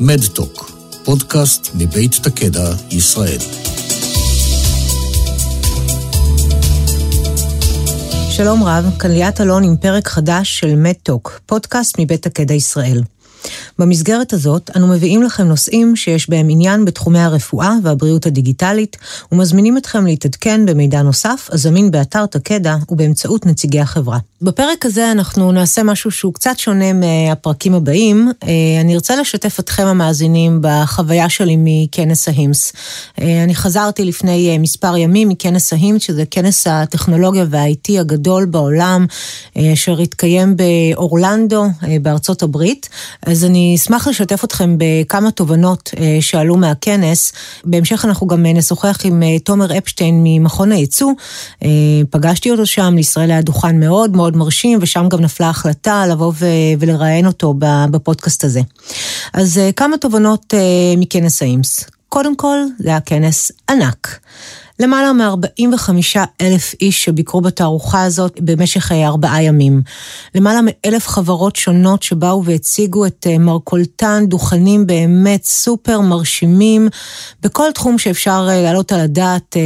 מדטוק, פודקאסט מבית תקדע, ישראל. שלום רב, כאן ליאת אלון עם פרק חדש של מדטוק, פודקאסט מבית תקדע ישראל. במסגרת הזאת, אנו מביאים לכם נושאים שיש בהם עניין בתחומי הרפואה והבריאות הדיגיטלית, ומזמינים אתכם להתעדכן במידע נוסף, הזמין באתר תקדע ובאמצעות נציגי החברה. בפרק הזה אנחנו נעשה משהו שהוא קצת שונה מהפרקים הבאים. אה, אני רוצה לשתף אתכם המאזינים בחוויה שלי מכנס ההימס. אה, אני חזרתי לפני אה, מספר ימים מכנס ההימס, שזה כנס הטכנולוגיה וה-IT הגדול בעולם, אשר התקיים באורלנדו בארצות הברית. אז אני אשמח לשתף אתכם בכמה תובנות שעלו מהכנס. בהמשך אנחנו גם נשוחח עם תומר אפשטיין ממכון הייצוא. פגשתי אותו שם, לישראל היה דוכן מאוד מאוד... מאוד מרשים, ושם גם נפלה החלטה לבוא ולראיין אותו בפודקאסט הזה. אז אה, כמה תובנות אה, מכנס האימס. קודם כל, זה היה כנס ענק. למעלה מ-45 אלף איש שביקרו בתערוכה הזאת במשך אה, ארבעה ימים. למעלה מאלף חברות שונות שבאו והציגו את אה, מרכולתן, דוכנים באמת סופר מרשימים, בכל תחום שאפשר אה, להעלות על הדעת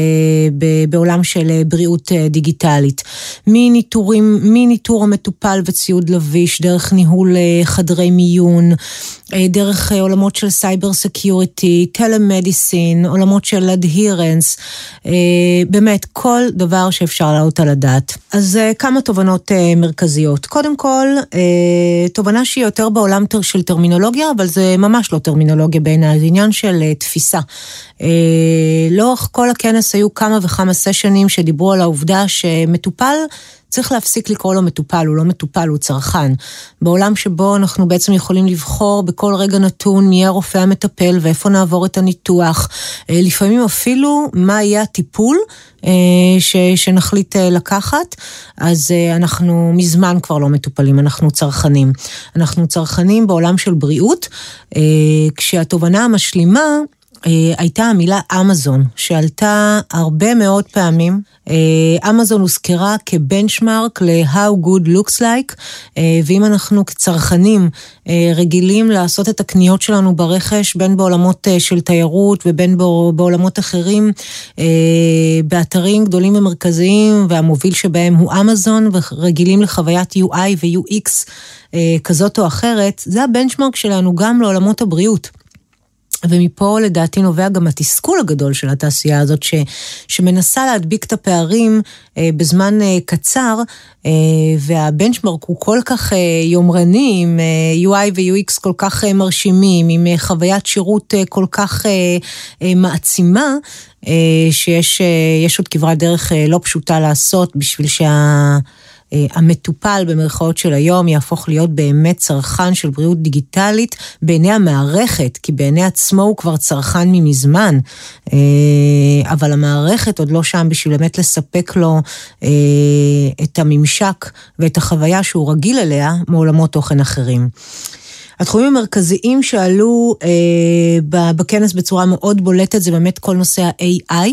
בעולם של בריאות דיגיטלית. מניטורים, מניטור המטופל וציוד לביש, דרך ניהול חדרי מיון, דרך עולמות של cyber security, telemedicine, עולמות של adherence, אה, באמת, כל דבר שאפשר להעלות על הדעת. אז אה, כמה תובנות אה, מרכזיות. קודם כל, תובנה שהיא יותר בעולם של טרמינולוגיה, אבל זה ממש לא טרמינולוגיה בעיניי, זה עניין של תפיסה. לאורך כל הכנס היו כמה וכמה סשנים שדיברו על העובדה שמטופל צריך להפסיק לקרוא לו מטופל, הוא לא מטופל, הוא צרכן. בעולם שבו אנחנו בעצם יכולים לבחור בכל רגע נתון מי הרופא המטפל ואיפה נעבור את הניתוח, אה, לפעמים אפילו מה יהיה הטיפול אה, ש, שנחליט אה, לקחת, אז אנחנו מזמן כבר לא מטופלים, אנחנו צרכנים. אנחנו צרכנים בעולם של בריאות, כשהתובנה המשלימה הייתה המילה אמזון, שעלתה הרבה מאוד פעמים. אה, אמזון הוזכרה כבנצ'מארק ל-How good looks like, אה, ואם אנחנו כצרכנים רגילים לעשות את הקניות שלנו ברכש, בין בעולמות של תיירות ובין בעולמות אחרים, באתרים גדולים ומרכזיים, והמוביל שבהם הוא אמזון, ורגילים לחוויית UI ו-UX כזאת או אחרת, זה הבנצ'מארק שלנו גם לעולמות הבריאות. ומפה לדעתי נובע גם התסכול הגדול של התעשייה הזאת, ש, שמנסה להדביק את הפערים אה, בזמן אה, קצר, אה, והבנצ'מרק הוא כל כך אה, יומרני, עם אה, UI ו-UX כל כך אה, מרשימים, עם אה, חוויית שירות אה, כל כך אה, אה, מעצימה, אה, שיש אה, עוד כברת דרך אה, לא פשוטה לעשות בשביל שה... אה, המטופל במרכאות של היום יהפוך להיות באמת צרכן של בריאות דיגיטלית בעיני המערכת, כי בעיני עצמו הוא כבר צרכן ממזמן, אה, אבל המערכת עוד לא שם בשביל באמת לספק לו אה, את הממשק ואת החוויה שהוא רגיל אליה מעולמות תוכן אחרים. התחומים המרכזיים שעלו בכנס בצורה מאוד בולטת זה באמת כל נושא ה-AI.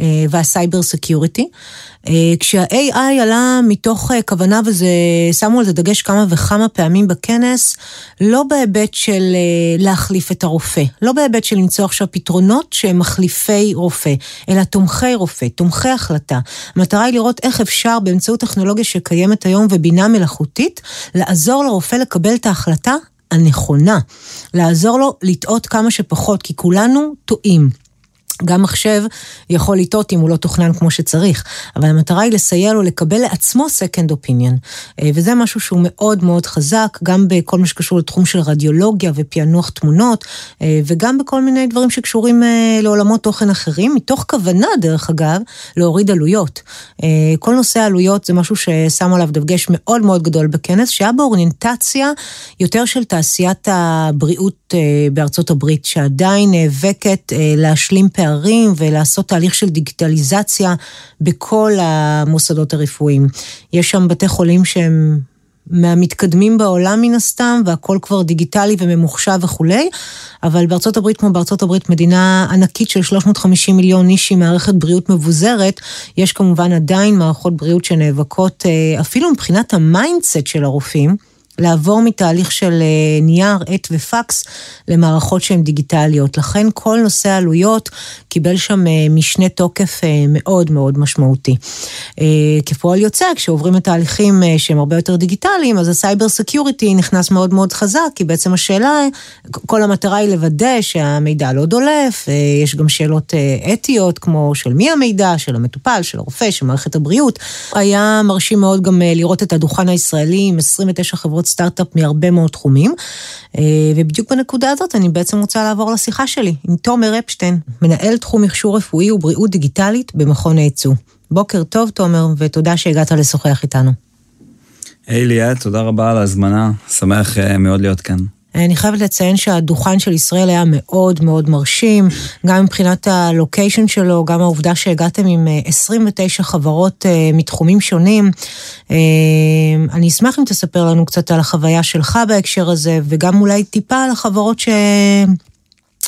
אה, וה cyber security. אה, כשה-AI עלה מתוך אה, כוונה, וזה, שמו על זה דגש כמה וכמה פעמים בכנס, לא בהיבט של להחליף את הרופא, לא בהיבט של למצוא עכשיו פתרונות שהם מחליפי רופא, אלא תומכי רופא, תומכי החלטה. המטרה היא לראות איך אפשר באמצעות טכנולוגיה שקיימת היום ובינה מלאכותית, לעזור לרופא לקבל את ההחלטה הנכונה, לעזור לו לטעות כמה שפחות, כי כולנו טועים. גם מחשב יכול לטעות אם הוא לא תוכנן כמו שצריך, אבל המטרה היא לסייע לו לקבל לעצמו second opinion, אה, וזה משהו שהוא מאוד מאוד חזק, גם בכל מה שקשור לתחום של רדיולוגיה ופענוח תמונות, אה, וגם בכל מיני דברים שקשורים אה, לעולמות תוכן אחרים, מתוך כוונה, דרך אגב, להוריד עלויות. כל נושא העלויות זה משהו ששמו עליו דגש מאוד מאוד גדול בכנס, שהיה באוריינטציה יותר של תעשיית הבריאות בארצות הברית, שעדיין נאבקת להשלים פערים. פערים ולעשות תהליך של דיגיטליזציה בכל המוסדות הרפואיים. יש שם בתי חולים שהם מהמתקדמים בעולם מן הסתם, והכל כבר דיגיטלי וממוחשב וכולי, אבל בארצות הברית, כמו בארצות הברית, מדינה ענקית של 350 מיליון איש עם מערכת בריאות מבוזרת, יש כמובן עדיין מערכות בריאות שנאבקות, אה, אפילו מבחינת ה mindset של הרופאים, לעבור מתהליך של אה, נייר, עט ופקס למערכות שהן דיגיטליות. לכן כל נושא העלויות קיבל שם אה, משנה תוקף אה, מאוד מאוד משמעותי. כפועל יוצא, כשעוברים לתהליכים שהם הרבה יותר דיגיטליים, אז ה cyber security נכנס מאוד מאוד חזק, כי בעצם השאלה, כל המטרה היא לוודא שהמידע לא דולף, יש גם שאלות אתיות, כמו של מי המידע, של המטופל, של הרופא, של מערכת הבריאות. היה מרשים מאוד גם לראות את הדוכן הישראלי עם 29 חברות סטארט-אפ מהרבה מאוד תחומים. אה, ובדיוק בנקודה הזאת אני בעצם רוצה לעבור לשיחה שלי עם תומר אפשטיין, מנהל תחום מכשור רפואי ובריאות דיגיטלית במכון הייצוא. בוקר טוב, תומר, ותודה שהגעת לשוחח איתנו. היי ליאת, תודה רבה על ההזמנה, שמח אה, מאוד להיות כאן. אני חייבת לציין שהדוכן של ישראל היה מאוד מאוד מרשים, גם מבחינת הלוקיישן שלו, גם העובדה שהגעתם עם 29 אה, חברות אה, מתחומים שונים. אה, אני אשמח אם תספר לנו קצת על החוויה שלך בהקשר הזה, וגם אולי טיפה על החברות ש...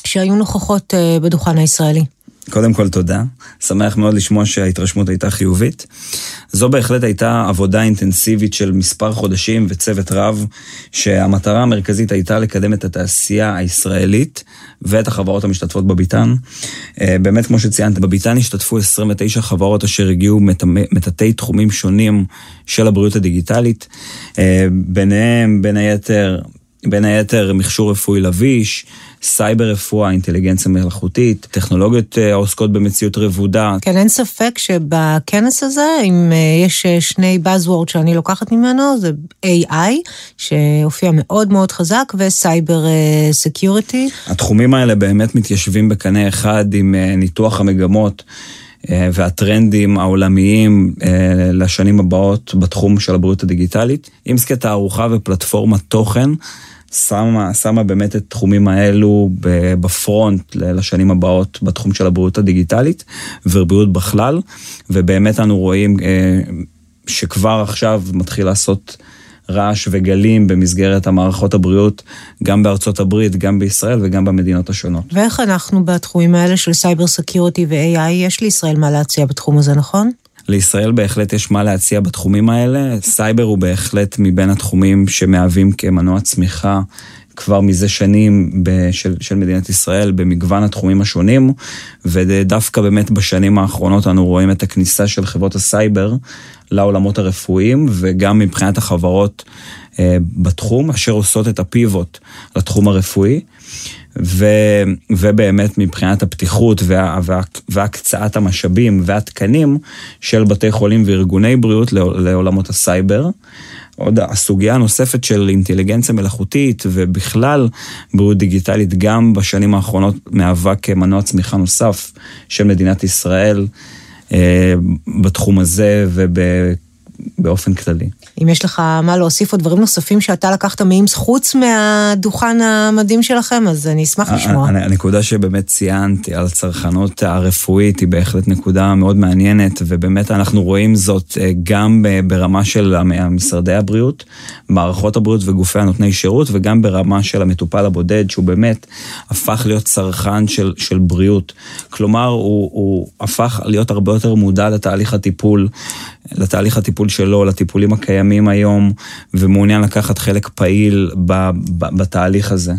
שהיו נוכחות בדוכן הישראלי. קודם כל תודה, שמח מאוד לשמוע שההתרשמות הייתה חיובית. זו בהחלט הייתה עבודה אינטנסיבית של מספר חודשים וצוות רב, שהמטרה המרכזית הייתה לקדם את התעשייה הישראלית ואת החברות המשתתפות בביתן. אה, באמת, כמו שציינת, בביתן השתתפו 29 חברות אשר הגיעו מטאטי תחומים שונים של הבריאות הדיגיטלית, אה, ביניהם, בין היתר, בין היתר מכשור רפואי לביש, סייבר רפואה, אינטליגנציה מלאכותית, טכנולוגיות אה, העוסקות במציאות רבודה. כן, אין ספק שבכנס הזה, אם אה, יש אה, שני Buzzword שאני לוקחת ממנו, זה AI, שהופיע מאוד מאוד חזק, ו cyber security. התחומים האלה באמת מתיישבים בקנה אחד עם ניתוח המגמות. והטרנדים העולמיים לשנים הבאות בתחום של הבריאות הדיגיטלית. אימסקי תערוכה ופלטפורמת תוכן שמה, שמה באמת את התחומים האלו בפרונט לשנים הבאות בתחום של הבריאות הדיגיטלית ובריאות בכלל, ובאמת אנו רואים אה, שכבר עכשיו מתחיל לעשות רעש וגלים במסגרת המערכות הבריאות, גם בארצות הברית, גם בישראל וגם במדינות השונות. ואיך אנחנו בתחומים האלה של cyber security ו-AI, יש לישראל מה להציע בתחום הזה, נכון? לישראל בהחלט יש מה להציע בתחומים האלה. סייבר הוא בהחלט מבין התחומים שמהווים כמנוע צמיחה כבר מזה שנים של, של מדינת ישראל במגוון התחומים השונים, ודווקא באמת בשנים האחרונות אנו רואים את הכניסה של חברות הסייבר לעולמות הרפואיים, וגם מבחינת החברות אה, בתחום, אשר עושות את ה pivot לתחום הרפואי. ו, ובאמת מבחינת הפתיחות וה, וה, והקצאת המשאבים והתקנים של בתי חולים וארגוני בריאות לעולמות הסייבר. עוד הסוגיה הנוספת של אינטליגנציה מלאכותית ובכלל בריאות דיגיטלית גם בשנים האחרונות מהווה כמנוע צמיחה נוסף של מדינת ישראל אה, בתחום הזה וב... באופן כללי. אם יש לך מה להוסיף או דברים נוספים שאתה לקחת מאימס חוץ מהדוכן המדהים שלכם, אז אני אשמח לשמוע. הנקודה שבאמת ציינתי על הצרכנות הרפואית היא בהחלט נקודה מאוד מעניינת, ובאמת אנחנו רואים זאת אה, גם ברמה של משרדי הבריאות, מערכות הבריאות וגופי הנותני שירות, וגם ברמה של המטופל הבודד, שהוא באמת הפך להיות צרכן של, של בריאות. כלומר, הוא, הוא הפך להיות הרבה יותר מודע לתהליך הטיפול, לתהליך הטיפול שלו, לטיפולים הקיימים היום, ומעוניין לקחת חלק פעיל ב, ב, בתהליך הזה.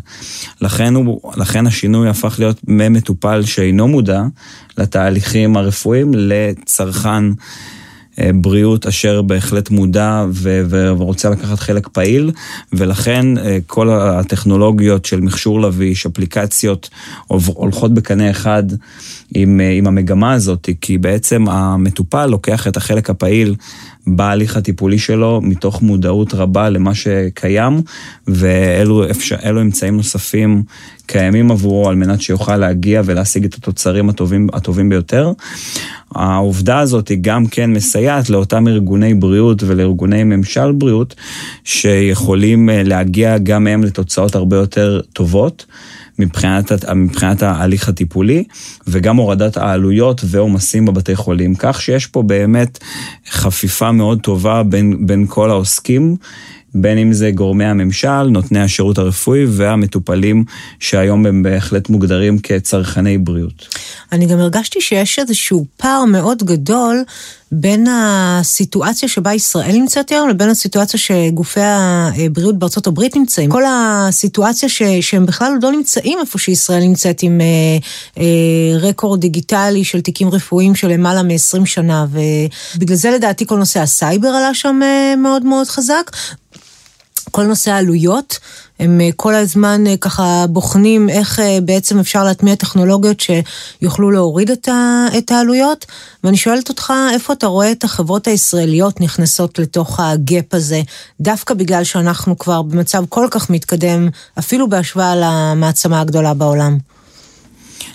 לכן, הוא, לכן השינוי הפך להיות ממטופל שאינו מודע לתהליכים הרפואיים לצרכן. אה, בריאות אשר בהחלט מודע ורוצה לקחת חלק פעיל, ולכן אה, כל הטכנולוגיות של מכשור לביש, אפליקציות, הולכות בקנה אחד עם, אה, עם המגמה הזאת, כי בעצם המטופל לוקח את החלק הפעיל בהליך הטיפולי שלו מתוך מודעות רבה למה שקיים, ואלו אפשר, אמצעים נוספים קיימים עבורו על מנת שיוכל להגיע ולהשיג את התוצרים הטובים, הטובים ביותר. העובדה הזאת היא גם כן מסייעת לאותם ארגוני בריאות ולארגוני ממשל בריאות שיכולים אה, להגיע גם הם לתוצאות הרבה יותר טובות. מבחינת, מבחינת ההליך הטיפולי, וגם הורדת העלויות ועומסים בבתי חולים. כך שיש פה באמת חפיפה מאוד טובה בין, בין כל העוסקים. בין אם זה גורמי הממשל, נותני השירות הרפואי והמטופלים שהיום הם בהחלט מוגדרים כצרכני בריאות. אני גם הרגשתי שיש איזשהו פער מאוד גדול בין הסיטואציה שבה ישראל נמצאת היום לבין הסיטואציה שגופי הבריאות בארצות הברית נמצאים. כל הסיטואציה ש, שהם בכלל לא נמצאים איפה שישראל נמצאת עם אה, אה, record דיגיטלי של תיקים רפואיים של למעלה מ-20 שנה, ובגלל זה לדעתי כל נושא הסייבר עלה שם אה, מאוד מאוד חזק. כל נושא העלויות, הם אה, כל הזמן אה, ככה בוחנים איך אה, בעצם אפשר להטמיע טכנולוגיות שיוכלו להוריד את העלויות, ואני שואלת אותך, איפה אתה רואה את החברות הישראליות נכנסות לתוך ה gap הזה, דווקא בגלל שאנחנו כבר במצב כל כך מתקדם, אפילו בהשוואה למעצמה הגדולה בעולם?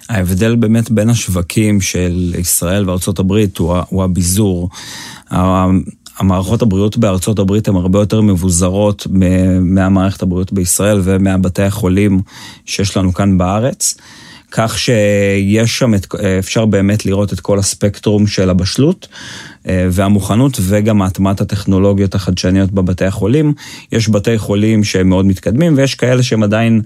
ההבדל באמת בין השווקים של ישראל וארצות הברית הוא, הוא הביזור. המערכות הבריאות בארצות הברית הן הרבה יותר מבוזרות מהמערכת הבריאות בישראל ומהבתי החולים שיש לנו כאן בארץ. כך שיש שם, את, אפשר באמת לראות את כל הספקטרום של הבשלות. אה, והמוכנות וגם הטמעת הטכנולוגיות החדשניות בבתי החולים. יש בתי חולים שהם מאוד מתקדמים ויש כאלה שהם עדיין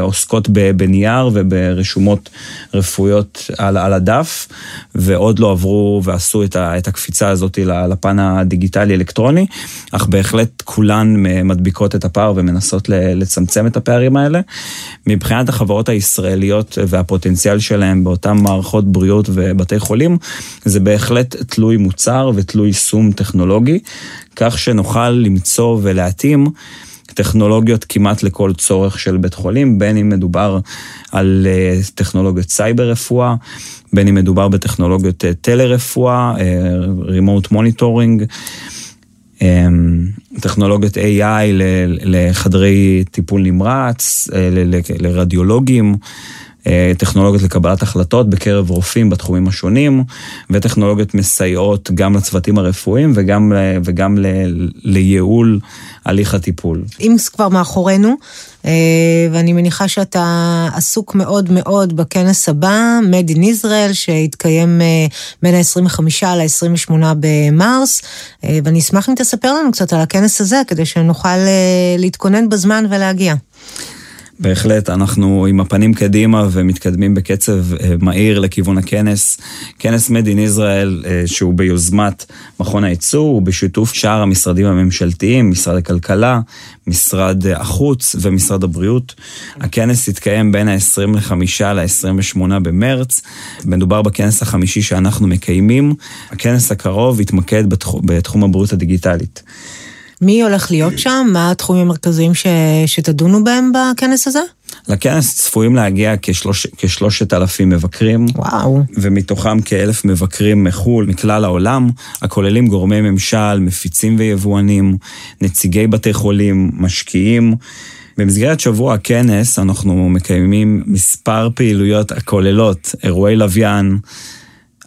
עוסקות בנייר וברשומות רפואיות על, על הדף, ועוד לא עברו ועשו את, ה, את הקפיצה הזאת לפן הדיגיטלי-אלקטרוני, אך בהחלט כולן מדביקות את הפער ומנסות לצמצם את הפערים האלה. מבחינת החברות הישראליות והפוטנציאל שלהם באותן מערכות בריאות ובתי חולים, זה בהחלט תלוי מוצר ותלוי יישום טכנולוגי, כך שנוכל למצוא ולהתאים טכנולוגיות כמעט לכל צורך של בית חולים, בין אם מדובר על אה, טכנולוגיות סייבר רפואה, בין אם מדובר בטכנולוגיות אה, טלרפואה, אה, remote monitoring. טכנולוגיות AI לחדרי טיפול נמרץ, לרדיולוגים, טכנולוגיות לקבלת החלטות בקרב רופאים בתחומים השונים, וטכנולוגיות מסייעות גם לצוותים הרפואיים וגם, וגם ל, לייעול הליך הטיפול. אם זה כבר מאחורינו, אה, ואני מניחה שאתה עסוק מאוד מאוד בכנס הבא, Made in Israel, שיתקיים אה, בין ה-25 ל-28 במרס, ואני אשמח אם תספר לנו קצת על הכנס הזה, כדי שנוכל להתכונן בזמן ולהגיע. בהחלט, אנחנו עם הפנים קדימה ומתקדמים בקצב אה, מהיר לכיוון הכנס. כנס in Israel, אה, שהוא ביוזמת מכון הייצוא, הוא בשיתוף שאר המשרדים הממשלתיים, משרד הכלכלה, משרד החוץ ומשרד הבריאות. הכנס יתקיים בין ה-25 ל-28 במרץ. מדובר בכנס החמישי שאנחנו מקיימים. הכנס הקרוב יתמקד בתחום, בתחום הבריאות הדיגיטלית. מי הולך להיות שם? מה התחומים המרכזיים ש... שתדונו בהם בכנס הזה? לכנס צפויים להגיע כשלוש... כשלושת אלפים מבקרים. וואו. ומתוכם כאלף מבקרים מחו"ל, מכלל העולם, הכוללים גורמי ממשל, מפיצים ויבואנים, נציגי בתי חולים, משקיעים. במסגרת שבוע הכנס אנחנו מקיימים מספר פעילויות הכוללות אירועי לוויין,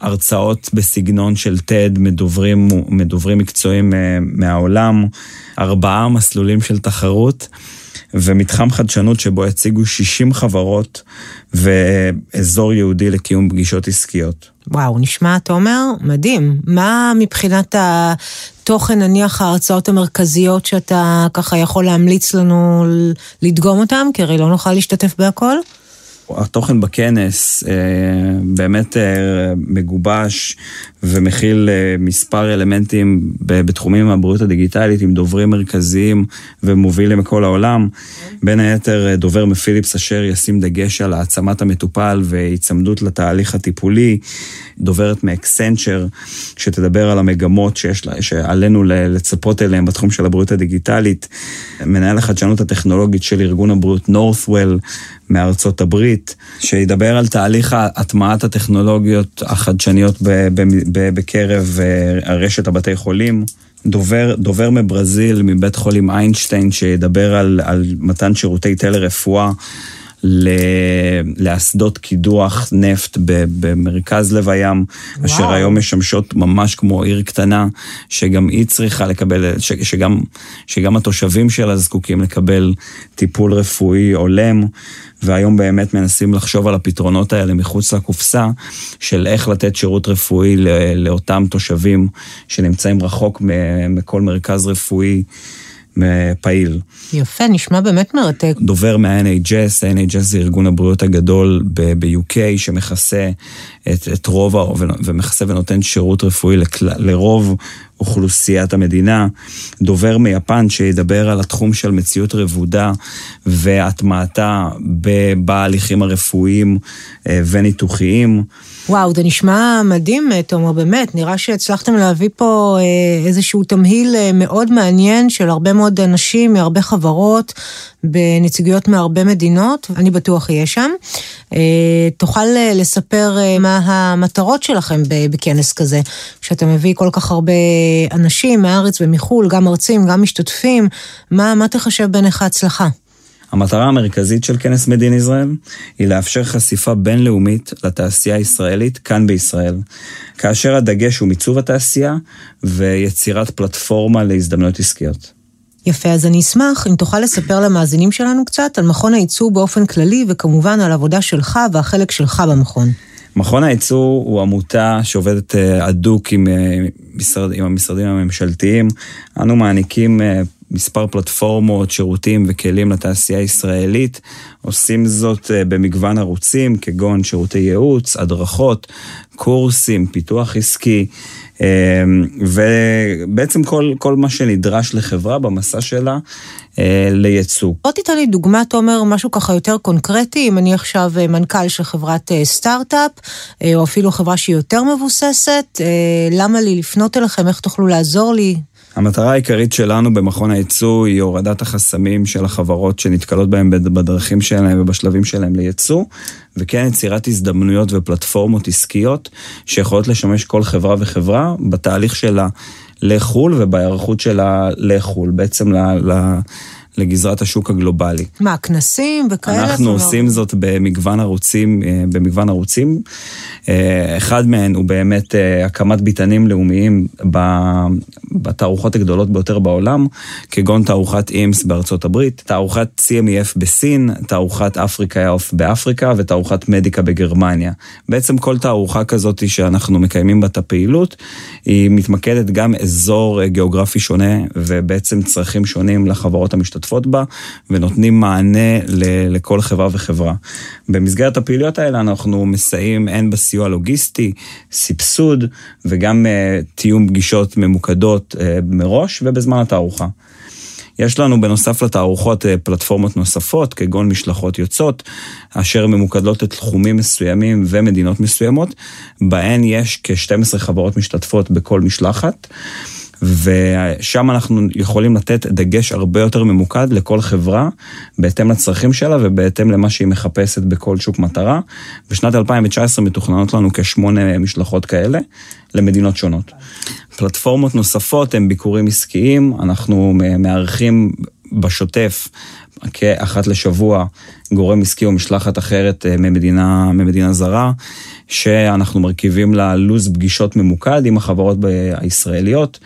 הרצאות בסגנון של TED מדוברים, מדוברים מקצועיים אה, מהעולם, ארבעה מסלולים של תחרות ומתחם חדשנות שבו יציגו 60 חברות ואזור ייעודי לקיום פגישות עסקיות. וואו, נשמע, אתה אומר, מדהים. מה מבחינת התוכן, נניח ההרצאות המרכזיות שאתה ככה יכול להמליץ לנו לדגום אותם? כי הרי לא נוכל להשתתף בהכל. התוכן בכנס אה, באמת אה, מגובש ומכיל אה, מספר אלמנטים בתחומים הבריאות הדיגיטלית עם דוברים מרכזיים ומובילים מכל העולם. בין היתר דובר מפיליפס אשר ישים דגש על העצמת המטופל והיצמדות לתהליך הטיפולי. דוברת מאקסנצ'ר שתדבר על המגמות שיש, שעלינו לצפות אליהן בתחום של הבריאות הדיגיטלית. מנהל החדשנות הטכנולוגית של ארגון הבריאות נורת'וול מארצות הברית, שידבר על תהליך הטמעת הטכנולוגיות החדשניות בקרב אה, רשת הבתי חולים. דובר, דובר מברזיל, מבית חולים איינשטיין, שידבר על, על מתן שירותי טלרפואה לאסדות קידוח נפט במרכז לב הים, וואו. אשר היום משמשות ממש כמו עיר קטנה, שגם היא צריכה לקבל, שגם, שגם התושבים שלה זקוקים לקבל טיפול רפואי הולם. והיום באמת מנסים לחשוב על הפתרונות האלה מחוץ לקופסה, של איך לתת שירות רפואי לאותם תושבים שנמצאים רחוק מכל מרכז רפואי פעיל. יפה, נשמע באמת מרתק. דובר מה-NHS, ה-NHS זה ארגון הבריאות הגדול ב-UK שמכסה את, את רוב, ומכסה ונותן שירות רפואי לכ, לרוב אוכלוסיית המדינה. דובר מיפן שידבר על התחום של מציאות רבודה והטמעתה בהליכים הרפואיים אה, וניתוחיים. וואו, זה נשמע מדהים, תומר, באמת. נראה שהצלחתם להביא פה אה, איזשהו תמהיל אה, מאוד מעניין של הרבה מאוד אנשים מהרבה חברות, בנציגויות מהרבה מדינות, אני בטוח אהיה שם. אה, תוכל לספר מה המטרות שלכם בכנס כזה, כשאתה מביא כל כך הרבה אנשים מהארץ ומחו"ל, גם מרצים, גם משתתפים, מה, מה תחשב בעיניך הצלחה? המטרה המרכזית של כנס מדין ישראל היא לאפשר חשיפה בינלאומית לתעשייה הישראלית כאן בישראל, כאשר הדגש הוא מיצוב התעשייה ויצירת פלטפורמה להזדמנויות עסקיות. יפה, אז אני אשמח אם תוכל לספר למאזינים שלנו קצת על מכון הייצוא באופן כללי, וכמובן על עבודה שלך והחלק שלך במכון. מכון הייצוא הוא עמותה שעובדת אה, הדוק עם, אה, משרד, עם המשרדים הממשלתיים. אנו מעניקים אה, מספר פלטפורמות, שירותים וכלים לתעשייה הישראלית. עושים זאת במגוון ערוצים, כגון שירותי ייעוץ, הדרכות, קורסים, פיתוח עסקי, ובעצם כל, כל מה שנדרש לחברה במסע שלה אה, לייצוא. בוא תיתן לי דוגמה, תומר, משהו ככה יותר קונקרטי, אם אני עכשיו אה, מנכ"ל של חברת אה, סטארט-אפ, או אפילו חברה שהיא יותר מבוססת, למה לי לפנות אליכם, איך תוכלו לעזור לי? המטרה העיקרית שלנו במכון הייצוא היא הורדת החסמים של החברות שנתקלות בהם בדרכים שלהם ובשלבים שלהם לייצוא, וכן יצירת הזדמנויות ופלטפורמות עסקיות שיכולות לשמש כל חברה וחברה בתהליך שלה לחו"ל ובהיערכות שלה לחו"ל, בעצם ל... ל לגזרת השוק הגלובלי. מה, כנסים וכאלה? אנחנו עושים זאת במגוון ערוצים, אה, במגוון ערוצים. אה, אחד מהם הוא באמת אה, הקמת ביתנים לאומיים בתערוכות הגדולות ביותר בעולם, כגון תערוכת אימס בארצות הברית, תערוכת CMEF בסין, תערוכת אפריקה אוף באפריקה ותערוכת מדיקה בגרמניה. בעצם כל תערוכה כזאת שאנחנו מקיימים בה את הפעילות, היא מתמקדת גם אזור גיאוגרפי שונה ובעצם צרכים שונים לחברות המשתתפות בה, ונותנים מענה לכל חברה וחברה. במסגרת הפעילויות האלה אנחנו מסייעים הן בסיוע סיוע לוגיסטי, סבסוד וגם uh, תיאום פגישות ממוקדות uh, מראש ובזמן התערוכה. יש לנו בנוסף לתערוכות uh, פלטפורמות נוספות, כגון משלחות יוצאות, אשר ממוקדות לתחומים מסוימים ומדינות מסוימות, בהן יש כ-12 חברות משתתפות בכל משלחת. ושם אנחנו יכולים לתת דגש הרבה יותר ממוקד לכל חברה, בהתאם לצרכים שלה ובהתאם למה שהיא מחפשת בכל שוק מטרה. בשנת 2019 מתוכננות לנו כשמונה משלחות כאלה למדינות שונות. פלטפורמות נוספות הן ביקורים עסקיים, אנחנו מארחים בשוטף כאחת לשבוע גורם עסקי או משלחת אחרת אה, ממדינה, ממדינה זרה, שאנחנו מרכיבים לה לו"ז פגישות ממוקד עם החברות הישראליות.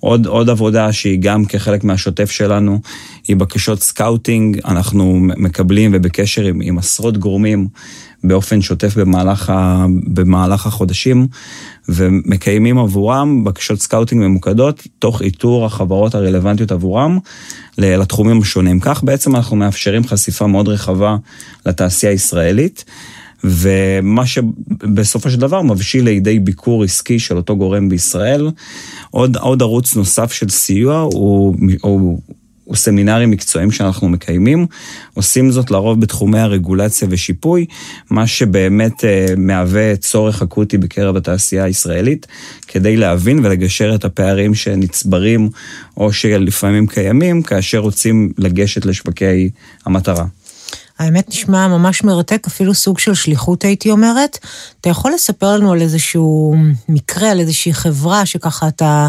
עוד, עוד עבודה שהיא גם כחלק מהשוטף שלנו, היא בקשות scouting, אנחנו מקבלים ובקשר עם, עם עשרות גורמים באופן שוטף במהלך, ה, במהלך החודשים, ומקיימים עבורם בקשות scouting ממוקדות, תוך איתור החברות הרלוונטיות עבורם לתחומים השונים. כך בעצם אנחנו מאפשרים חשיפה מאוד רחבה לתעשייה הישראלית. ומה שבסופו של דבר מבשיל לידי ביקור עסקי של אותו גורם בישראל. עוד, עוד ערוץ נוסף של סיוע הוא, הוא, הוא סמינרים מקצועיים שאנחנו מקיימים. עושים זאת לרוב בתחומי הרגולציה ושיפוי, מה שבאמת אה, מהווה צורך אקוטי בקרב התעשייה הישראלית, כדי להבין ולגשר את הפערים שנצברים או שלפעמים קיימים, כאשר רוצים לגשת לשווקי המטרה. האמת נשמע ממש מרתק, אפילו סוג של שליחות הייתי אומרת. אתה יכול לספר לנו על איזשהו מקרה, על איזושהי חברה שככה אתה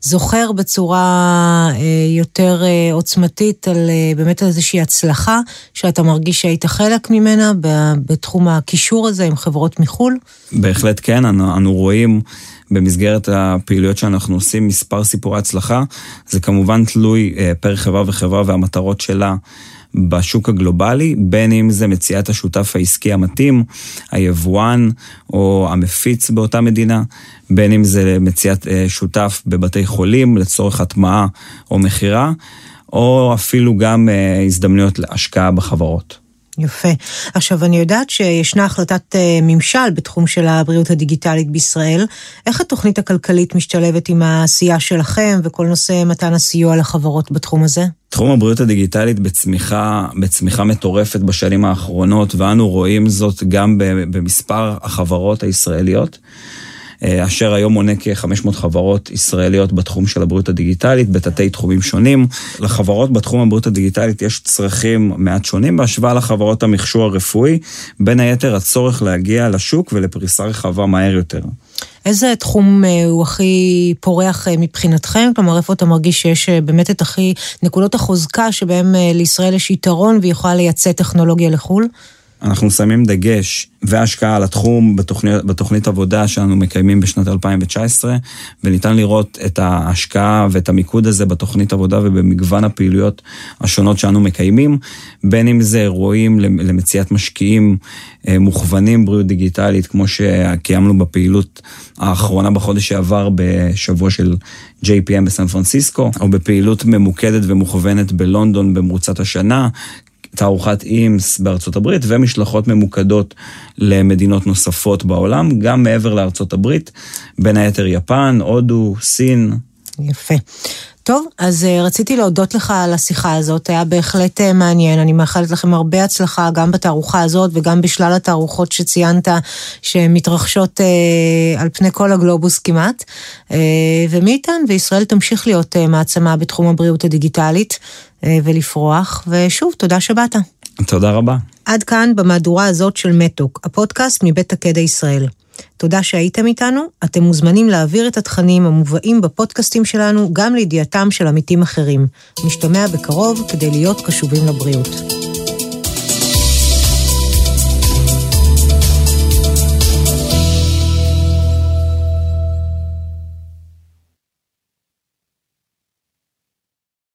זוכר בצורה אה, יותר אה, עוצמתית על אה, באמת איזושהי הצלחה, שאתה מרגיש שהיית חלק ממנה בתחום הקישור הזה עם חברות מחו"ל? בהחלט כן, אנו, אנו רואים... במסגרת הפעילויות שאנחנו עושים מספר סיפורי הצלחה. זה כמובן תלוי פר חברה וחברה והמטרות שלה בשוק הגלובלי, בין אם זה מציאת השותף העסקי המתאים, היבואן או המפיץ באותה מדינה, בין אם זה מציאת אה, שותף בבתי חולים לצורך הטמעה או מכירה. או אפילו גם הזדמנויות להשקעה בחברות. יפה. עכשיו, אני יודעת שישנה החלטת ממשל בתחום של הבריאות הדיגיטלית בישראל. איך התוכנית הכלכלית משתלבת עם העשייה שלכם וכל נושא מתן הסיוע לחברות בתחום הזה? תחום הבריאות הדיגיטלית בצמיחה, בצמיחה מטורפת בשנים האחרונות, ואנו רואים זאת גם במספר החברות הישראליות. אה, אשר היום מונה כ-500 חברות ישראליות בתחום של הבריאות הדיגיטלית, בתתי תחומים שונים. לחברות בתחום הבריאות הדיגיטלית יש צרכים מעט שונים בהשוואה לחברות המכשור הרפואי, בין היתר הצורך להגיע לשוק ולפריסה רחבה מהר יותר. איזה תחום אה, הוא הכי פורח אה, מבחינתכם? כלומר, איפה אתה מרגיש שיש באמת את הכי נקודות החוזקה שבהם לישראל יש יתרון והיא יכולה לייצא טכנולוגיה לחו"ל? אנחנו שמים דגש והשקעה על התחום בתוכנית, בתוכנית עבודה שאנו מקיימים בשנת 2019, וניתן לראות את ההשקעה ואת המיקוד הזה בתוכנית עבודה ובמגוון הפעילויות השונות שאנו מקיימים, בין אם זה אירועים למציאת משקיעים אה, מוכוונים בריאות דיגיטלית, כמו שקיימנו בפעילות האחרונה בחודש שעבר בשבוע של JPM בסן פרנסיסקו, או בפעילות ממוקדת ומוכוונת בלונדון במרוצת השנה, תערוכת אימס בארצות הברית ומשלחות ממוקדות למדינות נוספות בעולם, גם מעבר לארצות הברית, בין היתר יפן, הודו, סין. יפה. טוב, אז uh, רציתי להודות לך על השיחה הזאת, היה בהחלט uh, מעניין. אני מאחלת לכם הרבה הצלחה גם בתערוכה הזאת וגם בשלל התערוכות שציינת שמתרחשות uh, על פני כל הגלובוס כמעט. ומי ייתן, וישראל תמשיך להיות מעצמה בתחום הבריאות הדיגיטלית ולפרוח. ושוב, תודה שבאת. תודה רבה. עד כאן במהדורה הזאת של מתוק, הפודקאסט מבית הקדע ישראל. תודה שהייתם איתנו, אתם מוזמנים להעביר את התכנים המובאים בפודקאסטים שלנו גם לידיעתם של עמיתים אחרים. נשתמע בקרוב כדי להיות קשובים לבריאות.